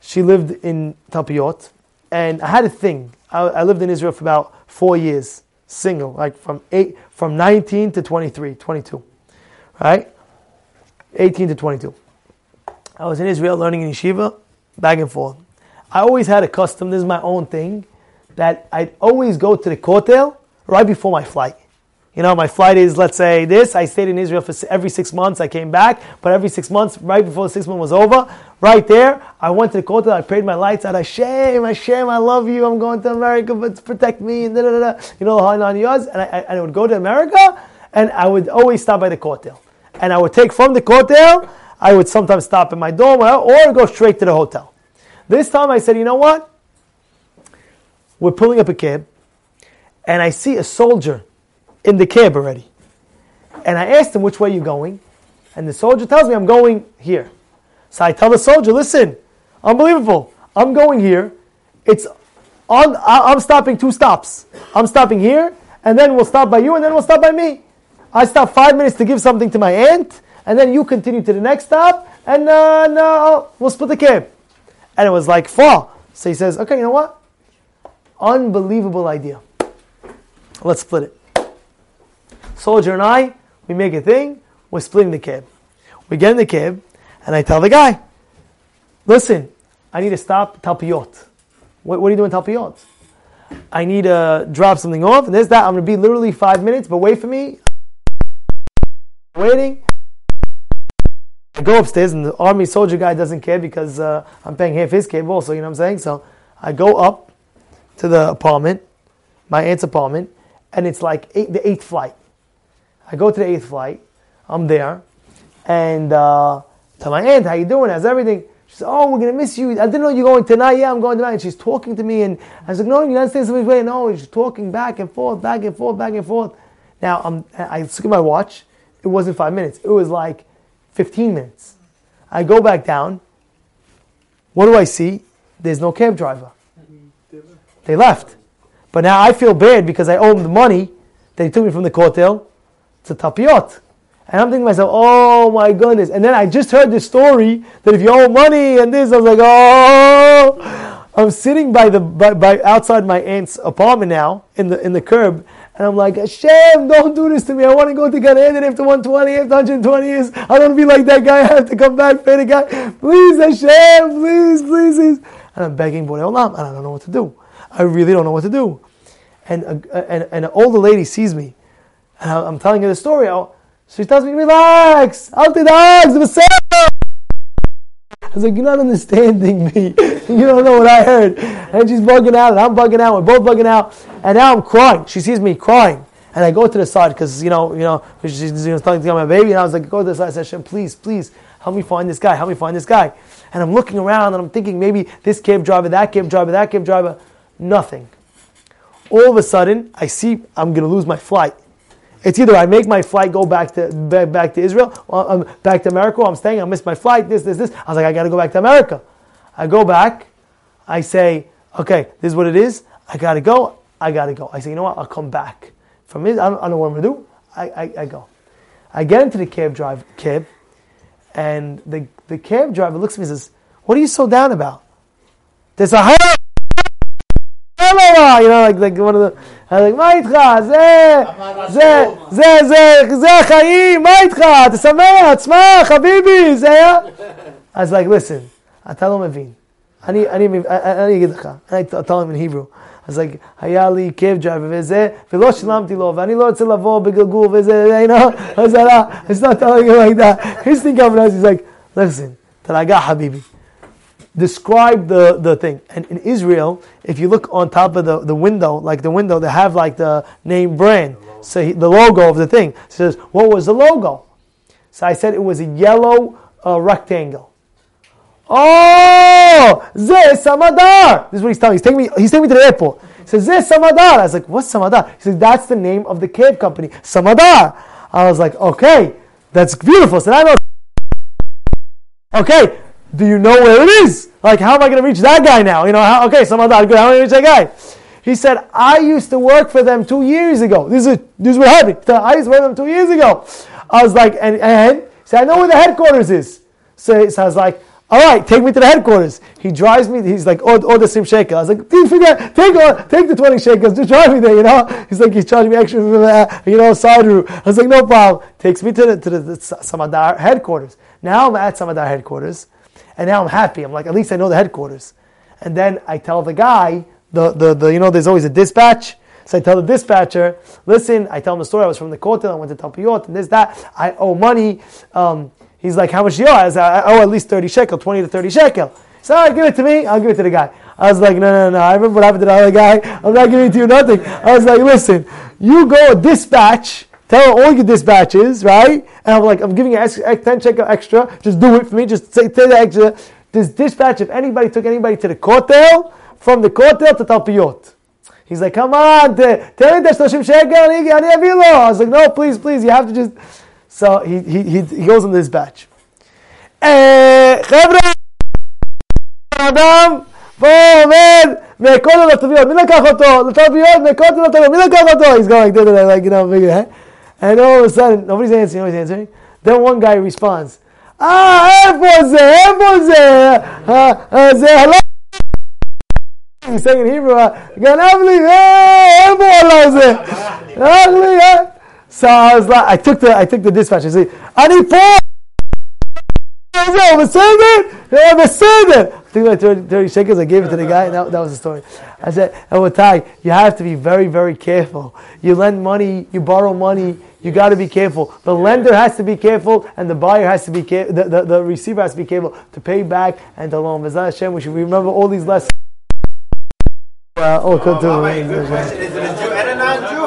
She lived in Talpiot, and I had a thing. I, I lived in Israel for about four years, single, like from eight, from 19 to 23, 22, right? 18 to 22. I was in Israel learning in yeshiva, back and forth. I always had a custom, this is my own thing, that I'd always go to the kotel right before my flight. You know, my flight is, let's say, this. I stayed in Israel for every six months. I came back, but every six months, right before the six months was over, right there, I went to the kotel. I prayed my lights out. Hashem, Hashem, I love you. I'm going to America, but protect me. And da, da, da. You know how nine years. And I, and I would go to America, and I would always stop by the kotel. And I would take from the kotel. I would sometimes stop in my dorm or go straight to the hotel. This time I said, you know what? We're pulling up a cab, and I see a soldier in the cab already. And I asked him, which way are you going? And the soldier tells me, I'm going here. So I tell the soldier, listen, unbelievable. I'm going here. It's on, I'm stopping two stops. I'm stopping here, and then we'll stop by you, and then we'll stop by me. I stop five minutes to give something to my aunt, and then you continue to the next stop, and uh, no, we'll split the cab. And it was like far. So he says, okay, you know what? Unbelievable idea. Let's split it. Soldier and I, we make a thing, we're splitting the cab. We get in the cab, and I tell the guy, listen, I need to stop Talpiot. What, what are you doing Talpiot? I need to drop something off, and this, that. I'm going to be literally five minutes, but wait for me. Waiting. I go upstairs, and the army soldier guy doesn't care because uh, I'm paying half his cab also, you know what I'm saying? So I go up to the apartment, my aunt's apartment, and it's like eight, the eighth flight. I go to the eighth flight. I'm there, and uh, tell my aunt, "How you doing? How's everything?" She said, "Oh, we're gonna miss you. I didn't know you're going tonight. Yeah, I'm going tonight." And she's talking to me, and I was like, "No, you're not staying somebody's way." No, she's talking back and forth, back and forth, back and forth. Now I'm, I look at my watch. It wasn't five minutes. It was like 15 minutes. I go back down. What do I see? There's no cab driver. They left. But now I feel bad because I owe them the money that he took me from the kotel to Talpiot. And I'm thinking to myself, oh my goodness. And then I just heard this story that if you owe money and this, I was like, oh. I'm sitting by the by, by outside my aunt's apartment now in the in the curb, And I'm like, Hashem, don't do this to me. I want to go to Gan Eden after 120, after 120 years. I don't be like that guy. I have to come back, pay the guy. Please, Hashem, please, please, please. And I'm begging Borei Olam, and I don't know what to do. I really don't know what to do. And, uh, and, and an older lady sees me, and I- I'm telling her the story. I'll- She tells me, relax, I'll the the I was like, you're not understanding me. you don't know what I heard. And she's bugging out, and I'm bugging out. We're both bugging out. And now I'm crying. She sees me crying. And I go to the side because, you know, you know, she's you know, to my baby. And I was like, go to the side. I said, please, please, help me find this guy. Help me find this guy. And I'm looking around and I'm thinking maybe this cab driver, that cab driver, that cab driver. Nothing. All of a sudden, I see I'm going to lose my flight. It's either I make my flight go back to back, to Israel, or um, back to America, I'm staying, I missed my flight, this, this, this. I was like, I got to go back to America. I go back, I say, okay, this is what it is. I got to go, I got to go. I say, you know what, I'll come back. From it, I don't, I don't know what I'm going to do. I, I, I go. I get into the cab drive, cab, and the, the cab driver looks at me and says, what are you so down about? There's a hell you know, like, like one of the, I was like, מה איתך? זה, זה, זה, זה, זה החיים, מה איתך? תשמח, תשמח, חביבי, זה היה... אז like, listen, אתה לא מבין. אני, אני, אני, אני אגיד לך, אני tell him in Hebrew. אז like, היה לי קאב דרייבר וזה, ולא שילמתי לו, ואני לא רוצה לבוא בגלגול וזה, you know, אז עלה, it's not telling him like that. He's thinking of us, he's like, listen, תרגע חביבי. describe the, the thing. And in Israel, if you look on top of the, the window, like the window, they have like the name brand. So he, the logo of the thing It says, what was the logo? So I said it was a yellow uh, rectangle. Oh, this Samadar. This is what he's telling me. He's taking me, he's taking me to the airport. He says, this Samadar. I was like, what's Samadar? He says, that's the name of the cave company. Samadar. I was like, okay, that's beautiful. So I know. Okay, do you know where it is? Like, how am I going to reach that guy now? You know, how, okay, Samadar, good. How am I going to reach that guy? He said, I used to work for them two years ago. This is, this is what happened. I used to work for them two years ago. I was like, and, and said, I know where the headquarters is. So, so I was like, all right, take me to the headquarters. He drives me. He's like, oh, oh the same shekel. I was like, dude, forget, take uh, take the twenty shekels. Just drive me there, you know. He's like, he's charging me extra for that, you know, route. I was like, no problem. Takes me to the to the, the Samadar headquarters. Now I'm at Samadar headquarters, and now I'm happy. I'm like, at least I know the headquarters. And then I tell the guy, the the, the you know, there's always a dispatch. So I tell the dispatcher, listen, I tell him the story. I was from the Kotel, I went to Talpiot, and this, that. I owe money. Um, he's like, how much do you owe? I, said, I owe at least 30 shekel, 20 to 30 shekel. So, right, give it to me. I'll give it to the guy. I was like, no, no, no. I remember what happened to the other guy. I'm not giving it to you nothing. I was like, listen, you go dispatch, tell all your dispatches, right? And I'm like, I'm giving you ex- ex- 10 shekel extra. Just do it for me. Just say, say the extra. This dispatch, if anybody took anybody to the Kotel, from the Kotel to Talpiot. He's like, come on, t- tell me the 30 shekel, אני אני אביא לו. I was like, no, please, please, you have to just... So he, he, he, he goes in this batch. אה, חבר'ה, אדם פה עומד מהכותל לטביות, מי לקח אותו? לטביות, מהכותל לטביות, מי לקח אותו? He's going like this, like, you know, big, eh? and all of a sudden, nobody's answering, nobody's answering. Then one guy responds, Ah, Ephose, Ephose, uh, uh say hello. He's saying in Hebrew, uh, eh, So I was like, I took the, I took the dispatch. I said, Ani po, I took my 30, 30 shekels, I gave it to the guy, and that, that was the story. I said, oh, Rabotai, you have to be very, very careful. You lend money, you borrow money, you got to be careful. The lender has to be careful, and the buyer has to be careful, the, the, the receiver has to be careful to pay back and to loan. B'ezrat Hashem, we should remember all these lessons. Uh, oh, good to Good question. Is it a Jew and a non-Jew?